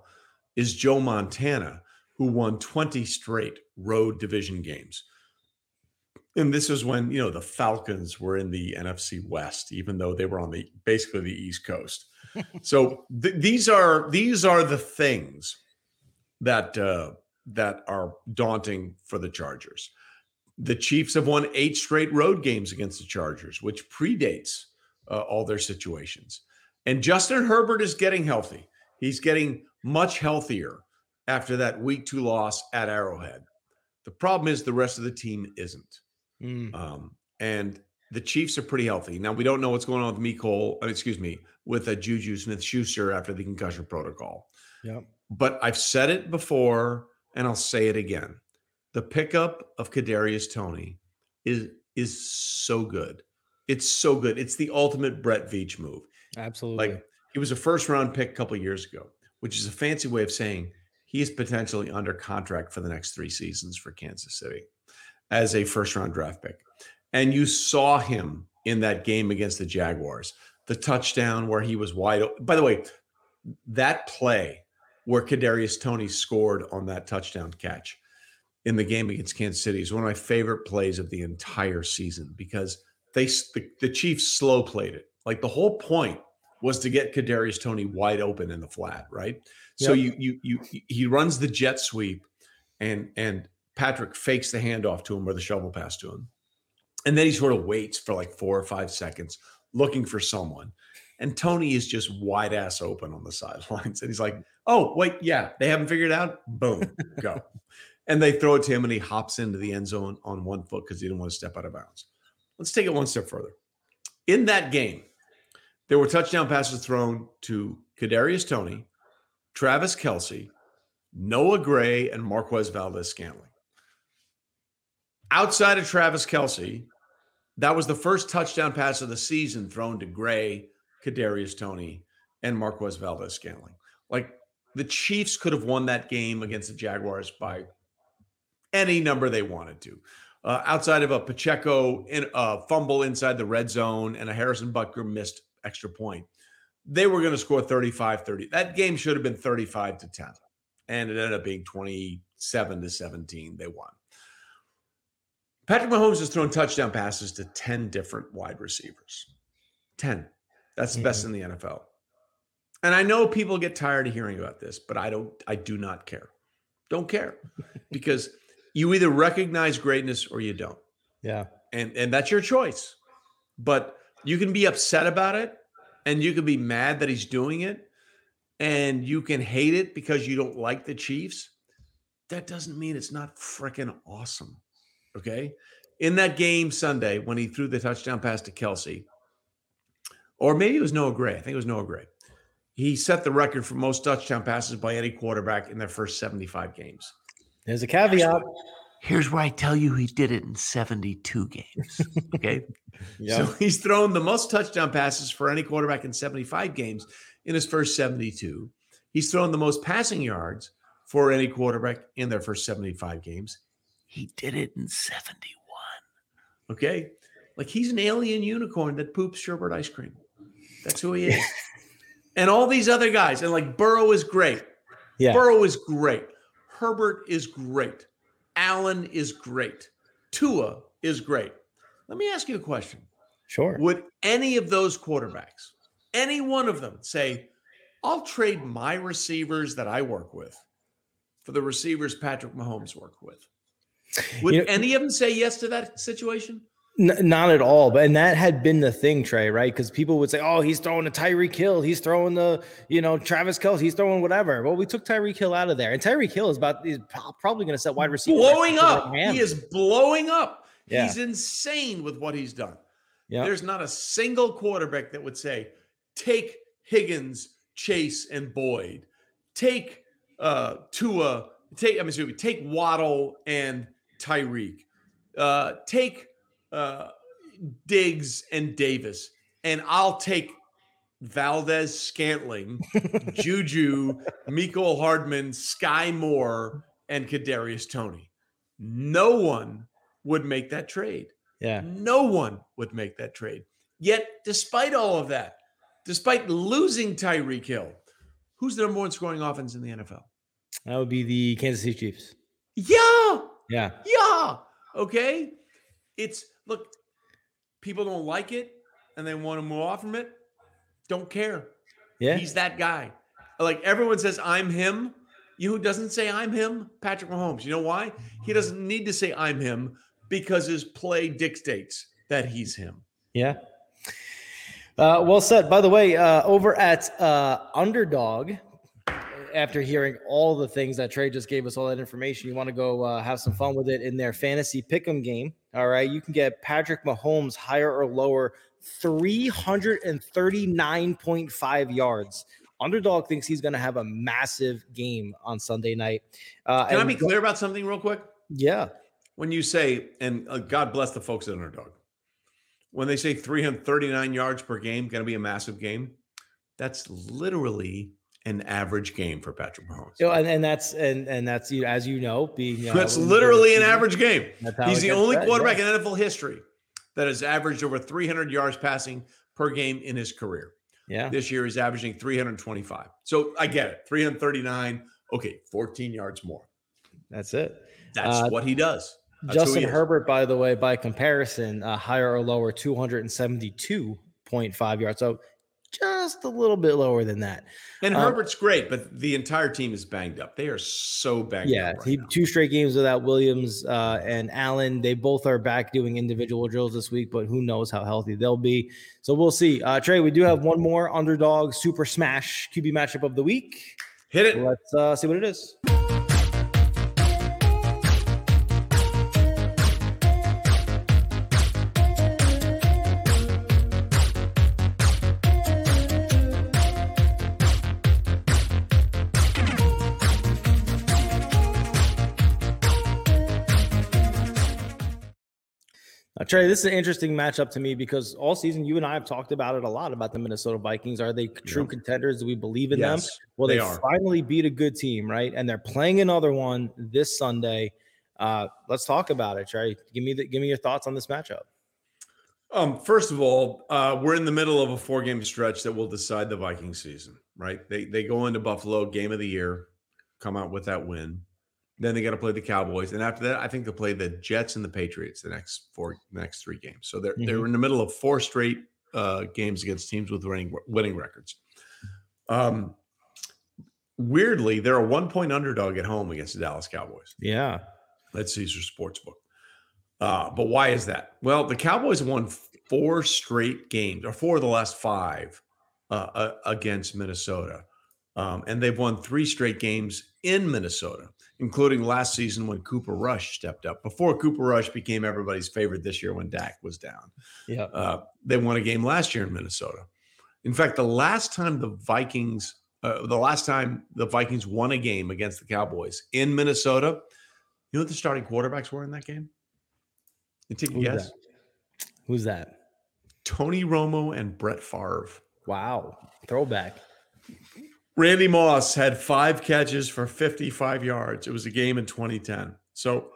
is Joe Montana, who won 20 straight road division games. And this is when, you know, the Falcons were in the NFC West, even though they were on the basically the East Coast. [laughs] so th- these are these are the things that uh, that are daunting for the Chargers. The Chiefs have won eight straight road games against the Chargers, which predates uh, all their situations. And Justin Herbert is getting healthy. He's getting much healthier after that week two loss at Arrowhead. The problem is the rest of the team isn't. Mm. Um, and the Chiefs are pretty healthy. Now, we don't know what's going on with Mecole, uh, excuse me, with a uh, Juju Smith Schuster after the concussion protocol. Yep. But I've said it before and I'll say it again. The pickup of Kadarius Toney is is so good. It's so good. It's the ultimate Brett Veach move. Absolutely. Like he was a first round pick a couple years ago, which is a fancy way of saying he is potentially under contract for the next three seasons for Kansas City as a first round draft pick. And you saw him in that game against the Jaguars, the touchdown where he was wide open. By the way, that play where Kadarius Toney scored on that touchdown catch in the game against Kansas City is one of my favorite plays of the entire season because they the, the Chiefs slow played it. Like the whole point was to get Kadarius Toney wide open in the flat, right? Yep. So you you you he runs the jet sweep, and and Patrick fakes the handoff to him or the shovel pass to him, and then he sort of waits for like four or five seconds looking for someone, and Toney is just wide ass open on the [laughs] sidelines, and he's like, "Oh wait, yeah, they haven't figured it out. Boom, go." [laughs] and they throw it to him, and he hops into the end zone on one foot because he didn't want to step out of bounds. Let's take it one step further. In that game, there were touchdown passes thrown to Kadarius Toney, Travis Kelce, Noah Gray, and Marquez Valdes Scantling. Outside of Travis Kelce, that was the first touchdown pass of the season thrown to Gray, Kadarius Toney, and Marquez Valdes Scantling. Like the Chiefs could have won that game against the Jaguars by any number they wanted to uh, outside of a Pacheco in a fumble inside the red zone and a Harrison Butker missed extra point, they were going to score 35 30. That game should have been 35 to 10. And it ended up being 27 to 17. They won. Patrick Mahomes has thrown touchdown passes to 10 different wide receivers. 10. That's the mm-hmm. best in the NFL. And I know people get tired of hearing about this, but I don't, I do not care. Don't care [laughs] because you either recognize greatness or you don't. Yeah. And and that's your choice. But you can be upset about it and you can be mad that he's doing it and you can hate it because you don't like the Chiefs. That doesn't mean it's not freaking awesome. Okay? In that game Sunday when he threw the touchdown pass to Kelce, or maybe it was Noah Gray. I think it was Noah Gray. He set the record for most touchdown passes by any quarterback in their first 75 games. There's a caveat. Here's where I tell you he did it in 72 games. Okay. yep. [laughs] So he's thrown the most touchdown passes for any quarterback in 75 games in his first 72. He's thrown the most passing yards for any quarterback in their first 75 games. He did it in 71. Okay. Like he's an alien unicorn that poops sherbet ice cream. That's who he is. [laughs] and all these other guys, and like Burrow is great. Yeah. Burrow is great. Herbert is great. Allen is great. Tua is great. Let me ask you a question. Sure. Would any of those quarterbacks, any one of them, say, I'll trade my receivers that I work with for the receivers Patrick Mahomes work with? Would you know, any of them say yes to that situation? N- not at all. But and that had been the thing, Trey, right? Because people would say, "Oh, he's throwing a Tyreek Hill, he's throwing the, you know, Travis Kelce, he's throwing whatever." Well, we took Tyreek Hill out of there, and Tyreek Hill is about is probably going to set wide receiver blowing up. He is blowing up. Yeah. He's insane with what he's done. Yeah. There's not a single quarterback that would say, "Take Higgins, Chase, and Boyd. Take uh Tua. Take I mean, take Waddle and Tyreek. Uh, take." Uh, Diggs and Davis, and I'll take Valdes Scantling, [laughs] Juju, Mecole Hardman, Sky Moore, and Kadarius Toney. No one would make that trade. Yeah. No one would make that trade. Yet, despite all of that, despite losing Tyreek Hill, who's the number one scoring offense in the NFL? That would be the Kansas City Chiefs. Yeah. Yeah. Yeah. Okay. It's look, people don't like it and they want to move off from it. Don't care. Yeah. He's that guy. Like everyone says, I'm him. You who doesn't say I'm him? Patrick Mahomes. You know why? He doesn't need to say I'm him because his play dictates that he's him. Yeah. Uh, well said. By the way, uh, over at uh, Underdog, after hearing all the things that Trey just gave us, all that information, you want to go uh, have some fun with it in their fantasy pick'em game. All right, you can get Patrick Mahomes higher or lower, three hundred and thirty nine point five yards. Underdog thinks he's going to have a massive game on Sunday night. Uh, can I be clear about something real quick? Yeah. When you say, and uh, God bless the folks at Underdog, when they say 339 yards per game, going to be a massive game, that's literally an average game for Patrick Mahomes. You know, and, and that's and and that's you as you know, being you know, that's literally an average game. He's the only quarterback yeah. in NFL history that has averaged over 300 yards passing per game in his career. Yeah. This year he's averaging 325. So I get it. 339. Okay, 14 yards more. That's it. That's uh, what he does. That's Justin Herbert, by the way, by comparison, uh, higher or lower, 272.5 yards. So just a little bit lower than that. And um, Herbert's great, but the entire team is banged up. They are so banged yeah, up. Yeah, right two straight games without Williams uh, and Allen. They both are back doing individual drills this week, but who knows how healthy they'll be. So we'll see. Uh, Trey, we do have one more underdog super smash QB matchup of the week. Hit it. Let's uh, see what it is. Trey, this is an interesting matchup to me because all season you and I have talked about it a lot about the Minnesota Vikings. Are they true contenders? Do we believe in yes, them? Well, they, they finally beat a good team, right? And they're playing another one this Sunday. Uh, let's talk about it, Trey. Give me the, give me your thoughts on this matchup. Um, first of all, uh, we're in the middle of a four game stretch that will decide the Viking season, right? They they go into Buffalo, game of the year, come out with that win. Then they got to play the Cowboys, and after that, I think they'll play the Jets and the Patriots the next four, the next three games. So they're mm-hmm. they're in the middle of four straight uh, games against teams with winning winning records. Um, weirdly, they're a one point underdog at home against the Dallas Cowboys. Yeah, that's Caesar Sportsbook. Uh, but why is that? Well, the Cowboys won four straight games, or four of the last five uh, uh, against Minnesota, um, and they've won three straight games in Minnesota including last season when Cooper Rush stepped up. Before Cooper Rush became everybody's favorite this year when Dak was down. Yeah. Uh, they won a game last year in Minnesota. In fact, the last time the Vikings, uh, the last time the Vikings won a game against the Cowboys in Minnesota, you know what the starting quarterbacks were in that game? You take a Who's guess. That? Who's that? Tony Romo and Brett Favre. Wow. Throwback. Randy Moss had five catches for 55 yards. It was a game in 2010. So,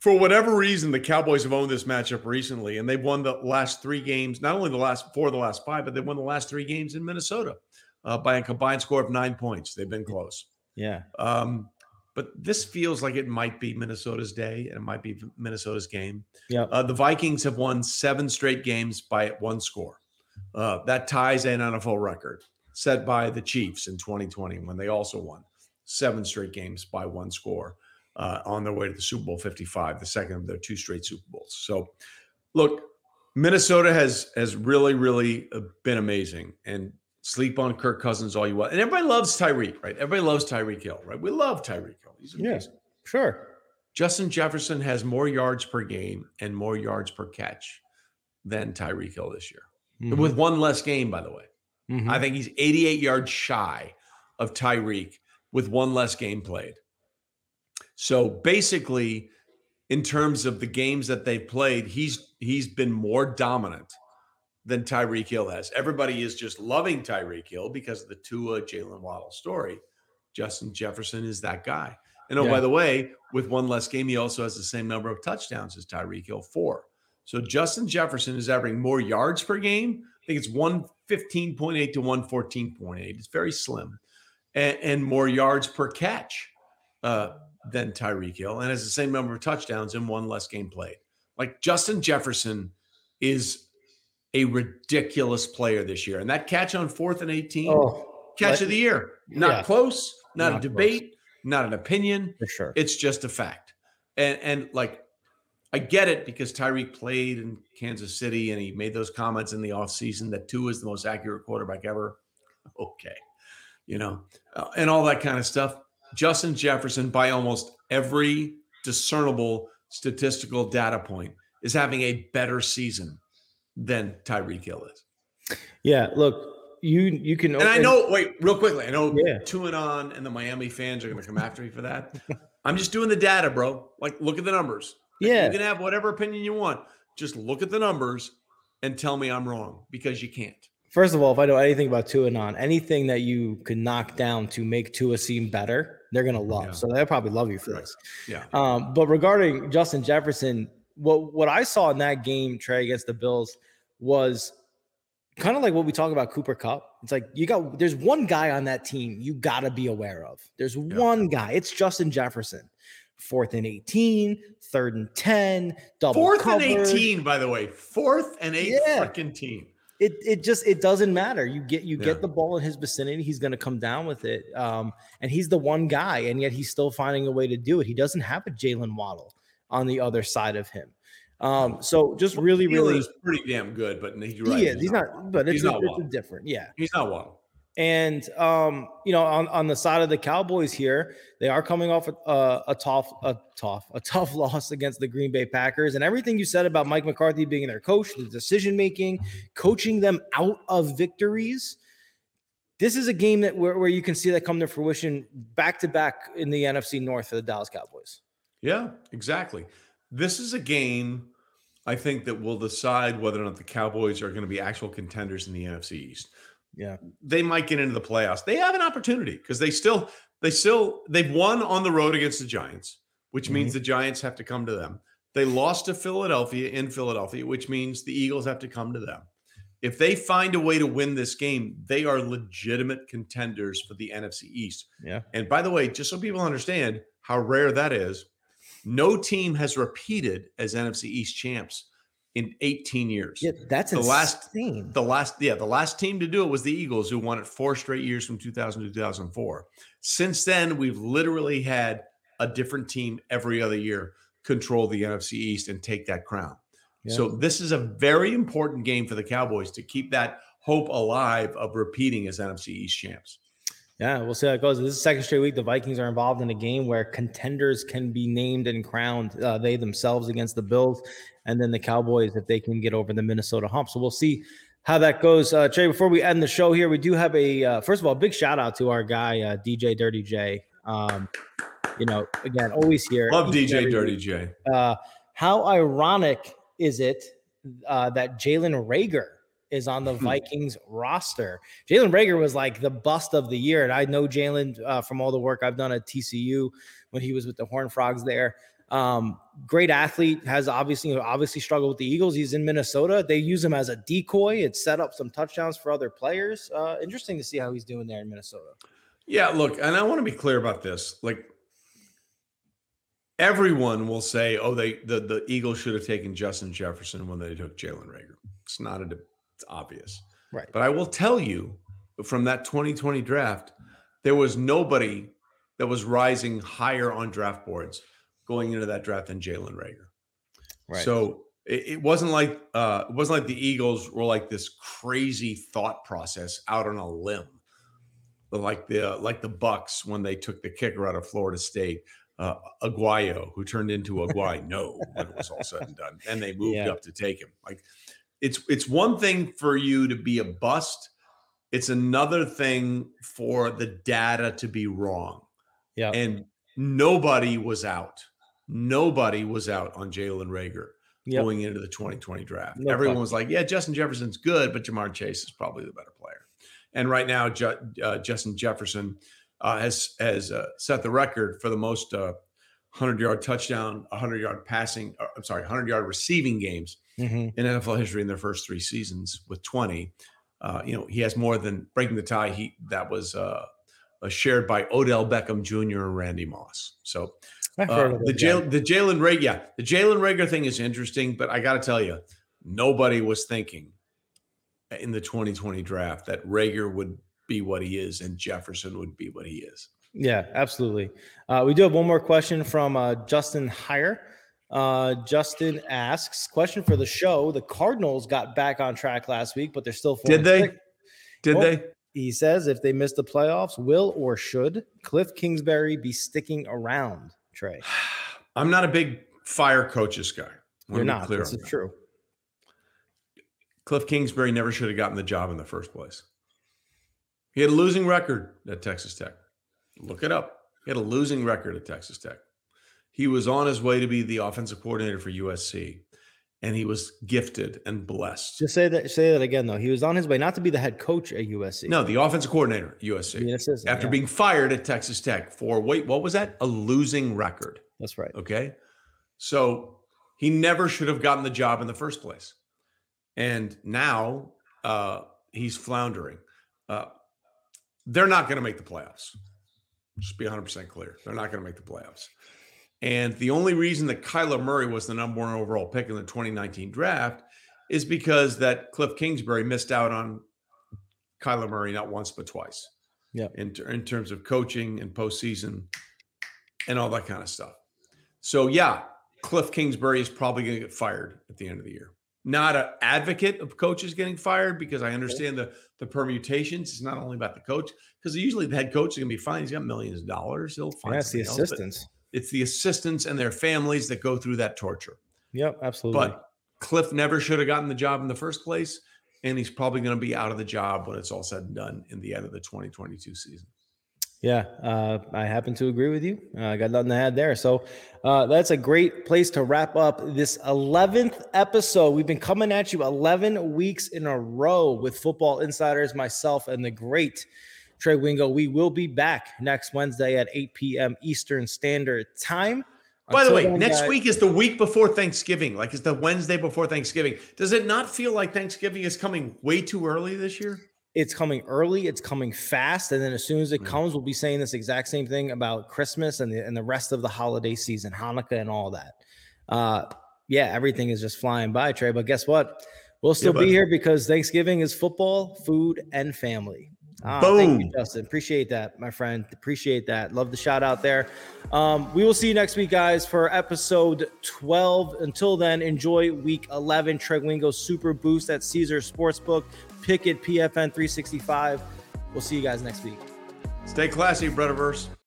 for whatever reason, the Cowboys have owned this matchup recently, and they've won the last three games, not only the last four of the last five, but they won the last three games in Minnesota uh, by a combined score of nine points. They've been close. Yeah. Um, but this feels like it might be Minnesota's day and it might be Minnesota's game. Yeah. Uh, the Vikings have won seven straight games by one score. Uh, that ties an NFL record set by the Chiefs in 2020 when they also won seven straight games by one score uh, on their way to the Super Bowl 55, the second of their two straight Super Bowls. So Look, Minnesota has has really, really uh, been amazing. And sleep on Kirk Cousins all you want. And everybody loves Tyreek, right? Everybody loves Tyreek Hill, right? We love Tyreek Hill. He's amazing. Yeah, sure. Justin Jefferson has more yards per game and more yards per catch than Tyreek Hill this year, mm-hmm. with one less game, by the way. Mm-hmm. I think he's 88 yards shy of Tyreek with one less game played. So basically, in terms of the games that they've played, he's he's been more dominant than Tyreek Hill has. Everybody is just loving Tyreek Hill because of the Tua Jalen Waddle story. Justin Jefferson is that guy. And oh, yeah. by the way, with one less game, he also has the same number of touchdowns as Tyreek Hill, four. So Justin Jefferson is averaging more yards per game. I think it's 115.8 to 114.8. It's very slim. And, and more yards per catch uh, than Tyreek Hill, and has the same number of touchdowns and one less game played. Like Justin Jefferson is a ridiculous player this year. And that catch on fourth and 18, oh, catch of the year. Not yeah, close, not, not, a debate, close. not an opinion. For sure. It's just a fact. And and like I get it because Tyreek played in Kansas City and he made those comments in the offseason that Tua is the most accurate quarterback ever. [laughs] Okay. You know, uh, and all that kind of stuff. Justin Jefferson, by almost every discernible statistical data point, is having a better season than Tyreek Hill is. Yeah, look, you you can. And I know. Wait, real quickly. I know yeah. two and on, and the Miami fans are going to come after me for that. [laughs] I'm just doing the data, bro. Like, look at the numbers. Yeah, you can have whatever opinion you want. Just look at the numbers and tell me I'm wrong because you can't. First of all, if I know anything about Tua non, anything that you could knock down to make Tua seem better, they're gonna love. Yeah. So they'll probably love you for right. this. Yeah. Um, but regarding Justin Jefferson, what what I saw in that game, Trey, against the Bills was kind of like what we talk about Cooper Kupp. It's like you got there's one guy on that team you got to be aware of. There's yeah. one guy. It's Justin Jefferson. Fourth and 18, third and 10, double Fourth covered. and 18, by the way. Fourth and eight yeah. freaking team. It, it just it doesn't matter. You get you yeah. get the ball in his vicinity, he's going to come down with it. Um, and he's the one guy, and yet he's still finding a way to do it. He doesn't have a Jalen Waddle on the other side of him. Um, so just really, really is pretty damn good, but he's right. He is. He's, he's not, not, but it's, he's not it's a different. Yeah, he's not one. And um, you know, on, on the side of the Cowboys here, they are coming off a, a, tough, a tough, a tough [laughs] loss against the Green Bay Packers. And everything you said about Mike McCarthy being their coach, the decision making, coaching them out of victories. This is a game that where, where you can see that come to fruition back to back in the NFC North for the Dallas Cowboys. Yeah, exactly. This is a game I think that will decide whether or not the Cowboys are going to be actual contenders in the NFC East. Yeah. They might get into the playoffs. They have an opportunity because they still they still they've won on the road against the Giants, which mm-hmm. means the Giants have to come to them. They lost to Philadelphia in Philadelphia, which means the Eagles have to come to them. If they find a way to win this game, they are legitimate contenders for the NFC East. Yeah. And by the way, just so people understand how rare that is, no team has repeated as NFC East champs in 18 years. Yeah, that's the insane. last the last yeah, the last team to do it was the Eagles who won it four straight years from 2000 to 2004. Since then, we've literally had a different team every other year control the NFC East and take that crown. Yeah. So this is a very important game for the Cowboys to keep that hope alive of repeating as NFC East champs. Yeah, we'll see how it goes. This is second straight week. The Vikings are involved in a game where contenders can be named and crowned. Uh, they themselves against the Bills, and then the Cowboys if they can get over the Minnesota hump. So we'll see how that goes. Uh, Trey, before we end the show here, we do have a uh, first of all, big shout out to our guy uh, DJ Dirty J. Um, you know, again, always here. Love DJ Dirty J. Uh, how ironic is it uh, that Jalen Reagor is on the hmm. Vikings roster. Jalen Reagor was like the bust of the year. And I know Jalen uh, from all the work I've done at TCU when he was with the Horn Frogs there. Um, great athlete, has obviously obviously struggled with the Eagles. He's in Minnesota. They use him as a decoy. It set up some touchdowns for other players. Uh, interesting to see how he's doing there in Minnesota. Yeah, look, and I want to be clear about this. Like everyone will say, "Oh, they the the Eagles should have taken Justin Jefferson when they took Jalen Reagor." It's not a it's obvious. Right. But I will tell you from that 2020 draft, there was nobody that was rising higher on draft boards going into that draft than Jalen Reagor. Right. So It, it wasn't like uh, it wasn't like the Eagles were like this crazy thought process out on a limb, like the like the Bucks when they took the kicker out of Florida State, uh, Aguayo, who turned into Aguayo [laughs] no when it was all said and done, and they moved yeah. up to take him. Like it's it's one thing for you to be a bust. It's another thing for the data to be wrong. Yeah. And nobody was out. Nobody was out on Jalen Reagor yep. going into the 2020 draft. No Everyone problem. was like, yeah, Justin Jefferson's good, but Ja'Marr Chase is probably the better player. And right now, Ju- uh, Justin Jefferson uh, has has uh, set the record for the most 100 uh, yard touchdown, 100 yard passing, uh, I'm sorry, 100 yard receiving games mm-hmm. in NFL history in their first three seasons with 20. Uh, you know, he has more than breaking the tie. He that was uh, shared by Odell Beckham Jr. and Randy Moss. So uh, the Jalen the Jalen Reagor, yeah, the Jalen Reagor thing is interesting, but I got to tell you, nobody was thinking in the 2020 draft that Reagor would be what he is and Jefferson would be what he is. Yeah, absolutely. Uh, we do have one more question from uh, Justin Heyer. Uh, Justin asks, question for the show. The Cardinals got back on track last week, but they're still. Did they? Did well, they? He says if they miss the playoffs, will or should Cliff Kingsbury be sticking around? Trey? [sighs] I'm not a big fire coaches guy. You're not. Clear this is true. Cliff Kingsbury never should have gotten the job in the first place. He had a losing record at Texas Tech. Look it up. He had a losing record at Texas Tech. He was on his way to be the offensive coordinator for USC and he was gifted and blessed. Just say that. Say that again, though. He was on his way not to be the head coach at USC. No, the offensive coordinator at USC. After yeah. being fired at Texas Tech for wait, what was that? A losing record. That's right. Okay, so he never should have gotten the job in the first place, and now uh, he's floundering. Uh, they're not going to make the playoffs. Just be 100 percent clear. They're not going to make the playoffs. And the only reason that Kyler Murray was the number one overall pick in the 2019 draft is because that Cliff Kingsbury missed out on Kyler Murray not once but twice. Yeah. In, in terms of coaching and postseason and all that kind of stuff. So yeah, Cliff Kingsbury is probably going to get fired at the end of the year. Not an advocate of coaches getting fired because I understand the the permutations. It's not only about the coach because usually the head coach is going to be fine. He's got millions of dollars. He'll find. That's the assistants. Else, it's the assistants and their families that go through that torture. Yep, absolutely. But Cliff never should have gotten the job in the first place, and he's probably going to be out of the job when it's all said and done in the end of the 2022 season. Yeah, uh, I happen to agree with you. Uh, I got nothing to add there. So uh, that's a great place to wrap up this 11th episode. We've been coming at you 11 weeks in a row with Football Insiders, myself, and the great Trey Wingo. We will be back next Wednesday at 8 p.m. Eastern Standard Time. By the way, next guys, week is the week before Thanksgiving. Like it's the Wednesday before Thanksgiving. Does it not feel like Thanksgiving is coming way too early this year? It's coming early. It's coming fast, and then as soon as it mm. comes, we'll be saying this exact same thing about Christmas and the and the rest of the holiday season, Hanukkah, and all that. Uh, yeah, everything is just flying by, Trey. But guess what? We'll still yeah, be here because Thanksgiving is football, food, and family. Ah, Boom. Thank you, Justin. Appreciate that, my friend. Appreciate that. Love the shout out there. Um, we will see you next week, guys, for episode 12. Until then, enjoy week 11. Wingo Super Boost at Caesar Sportsbook. Pick it PFN 365. We'll see you guys next week. Stay classy, Brotherverse.